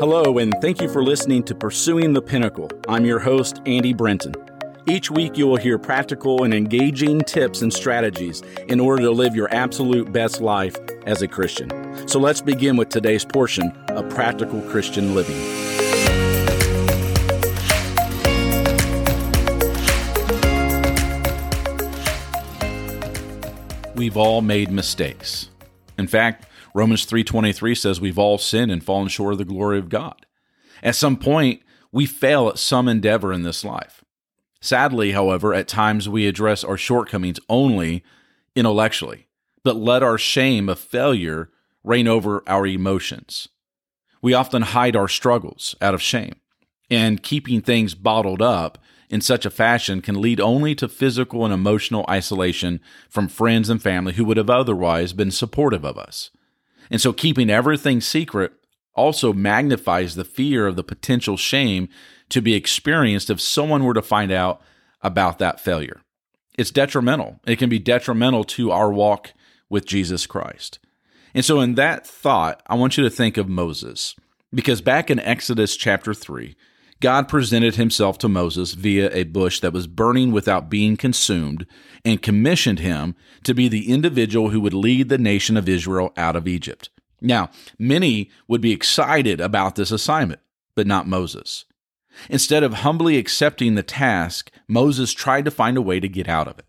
Hello, and thank you for listening to Pursuing the Pinnacle. I'm your host, Andy Brenton. Each week, you will hear practical and engaging tips and strategies in order to live your absolute best life as a Christian. So let's begin with today's portion of Practical Christian Living. We've all made mistakes. In fact, Romans 3:23 says we've all sinned and fallen short of the glory of God. At some point, we fail at some endeavor in this life. Sadly, however, at times we address our shortcomings only intellectually, but let our shame of failure reign over our emotions. We often hide our struggles out of shame, and keeping things bottled up in such a fashion can lead only to physical and emotional isolation from friends and family who would have otherwise been supportive of us. And so keeping everything secret also magnifies the fear of the potential shame to be experienced if someone were to find out about that failure. It's detrimental. It can be detrimental to our walk with Jesus Christ. And so, in that thought, I want you to think of Moses, because back in Exodus chapter 3, God presented himself to Moses via a bush that was burning without being consumed and commissioned him to be the individual who would lead the nation of Israel out of Egypt. Now, many would be excited about this assignment, but not Moses. Instead of humbly accepting the task, Moses tried to find a way to get out of it.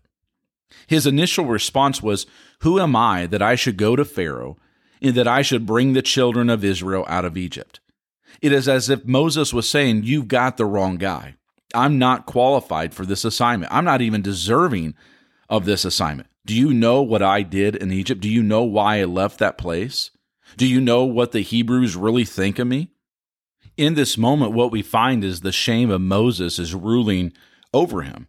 His initial response was, Who am I that I should go to Pharaoh and that I should bring the children of Israel out of Egypt? It is as if Moses was saying, You've got the wrong guy. I'm not qualified for this assignment. I'm not even deserving of this assignment. Do you know what I did in Egypt? Do you know why I left that place? Do you know what the Hebrews really think of me? In this moment, what we find is the shame of Moses is ruling over him.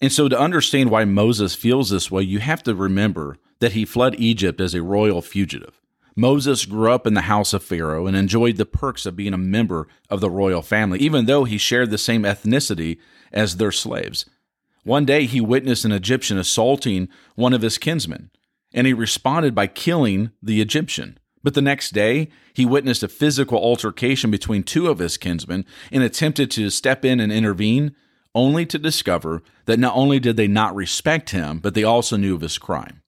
And so, to understand why Moses feels this way, you have to remember that he fled Egypt as a royal fugitive. Moses grew up in the house of Pharaoh and enjoyed the perks of being a member of the royal family, even though he shared the same ethnicity as their slaves. One day he witnessed an Egyptian assaulting one of his kinsmen, and he responded by killing the Egyptian. But the next day, he witnessed a physical altercation between two of his kinsmen and attempted to step in and intervene, only to discover that not only did they not respect him, but they also knew of his crime.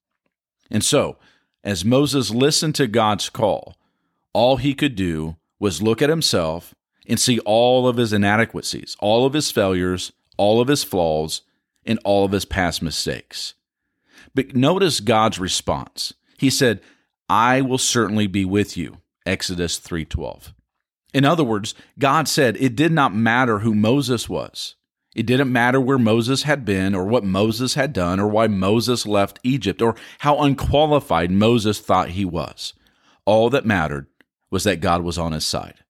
And so, as Moses listened to God's call, all he could do was look at himself and see all of his inadequacies, all of his failures, all of his flaws, and all of his past mistakes. But notice God's response. He said, I will certainly be with you. Exodus 3:12. In other words, God said it did not matter who Moses was. It didn't matter where Moses had been or what Moses had done or why Moses left Egypt or how unqualified Moses thought he was. All that mattered was that God was on his side.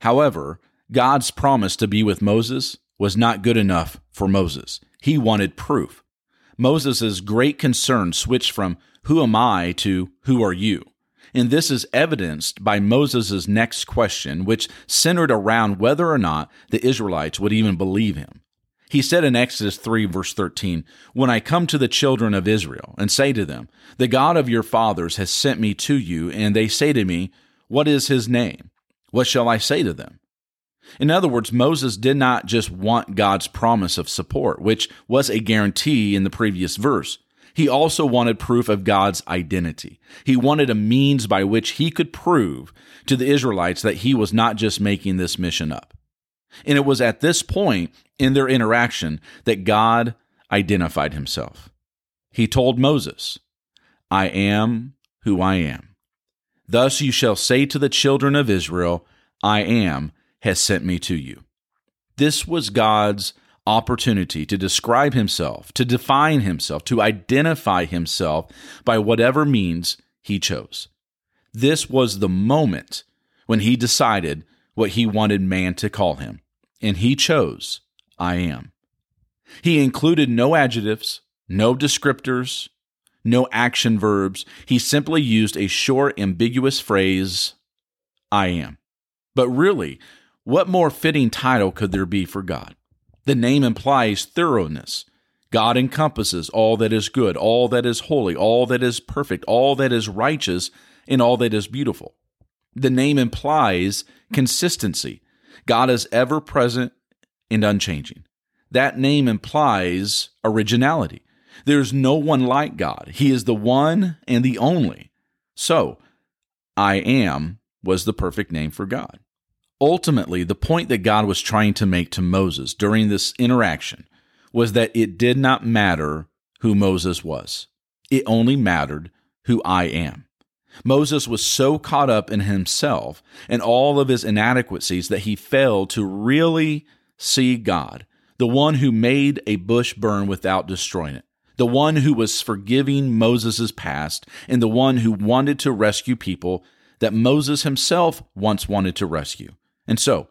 However, God's promise to be with Moses was not good enough for Moses. He wanted proof. Moses' great concern switched from, Who am I? to, Who are you? And this is evidenced by Moses' next question, which centered around whether or not the Israelites would even believe him. He said in Exodus 3, verse 13, When I come to the children of Israel and say to them, The God of your fathers has sent me to you, and they say to me, What is his name? What shall I say to them? In other words, Moses did not just want God's promise of support, which was a guarantee in the previous verse. He also wanted proof of God's identity. He wanted a means by which he could prove to the Israelites that he was not just making this mission up. And it was at this point in their interaction that God identified himself. He told Moses, I am who I am. Thus you shall say to the children of Israel, I am has sent me to you. This was God's opportunity to describe himself, to define himself, to identify himself by whatever means he chose. This was the moment when he decided what he wanted man to call him and he chose I am. He included no adjectives, no descriptors, no action verbs. He simply used a short, ambiguous phrase, I am. But really, what more fitting title could there be for God? The name implies thoroughness. God encompasses all that is good, all that is holy, all that is perfect, all that is righteous, and all that is beautiful. The name implies consistency. God is ever present and unchanging. That name implies originality. There's no one like God. He is the one and the only. So, I am was the perfect name for God. Ultimately, the point that God was trying to make to Moses during this interaction was that it did not matter who Moses was, it only mattered who I am. Moses was so caught up in himself and all of his inadequacies that he failed to really see God, the one who made a bush burn without destroying it, the one who was forgiving Moses' past, and the one who wanted to rescue people that Moses himself once wanted to rescue. And so,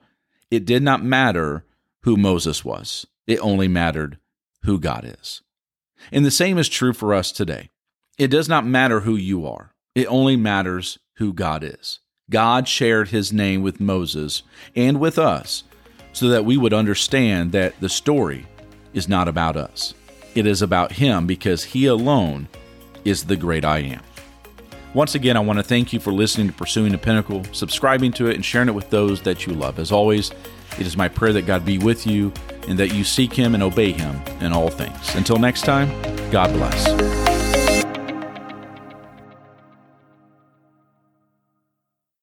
it did not matter who Moses was, it only mattered who God is. And the same is true for us today. It does not matter who you are, it only matters who God is. God shared his name with Moses and with us so that we would understand that the story is not about us. It is about him because he alone is the great I am. Once again, I want to thank you for listening to Pursuing the Pinnacle, subscribing to it, and sharing it with those that you love. As always, it is my prayer that God be with you and that you seek Him and obey Him in all things. Until next time, God bless.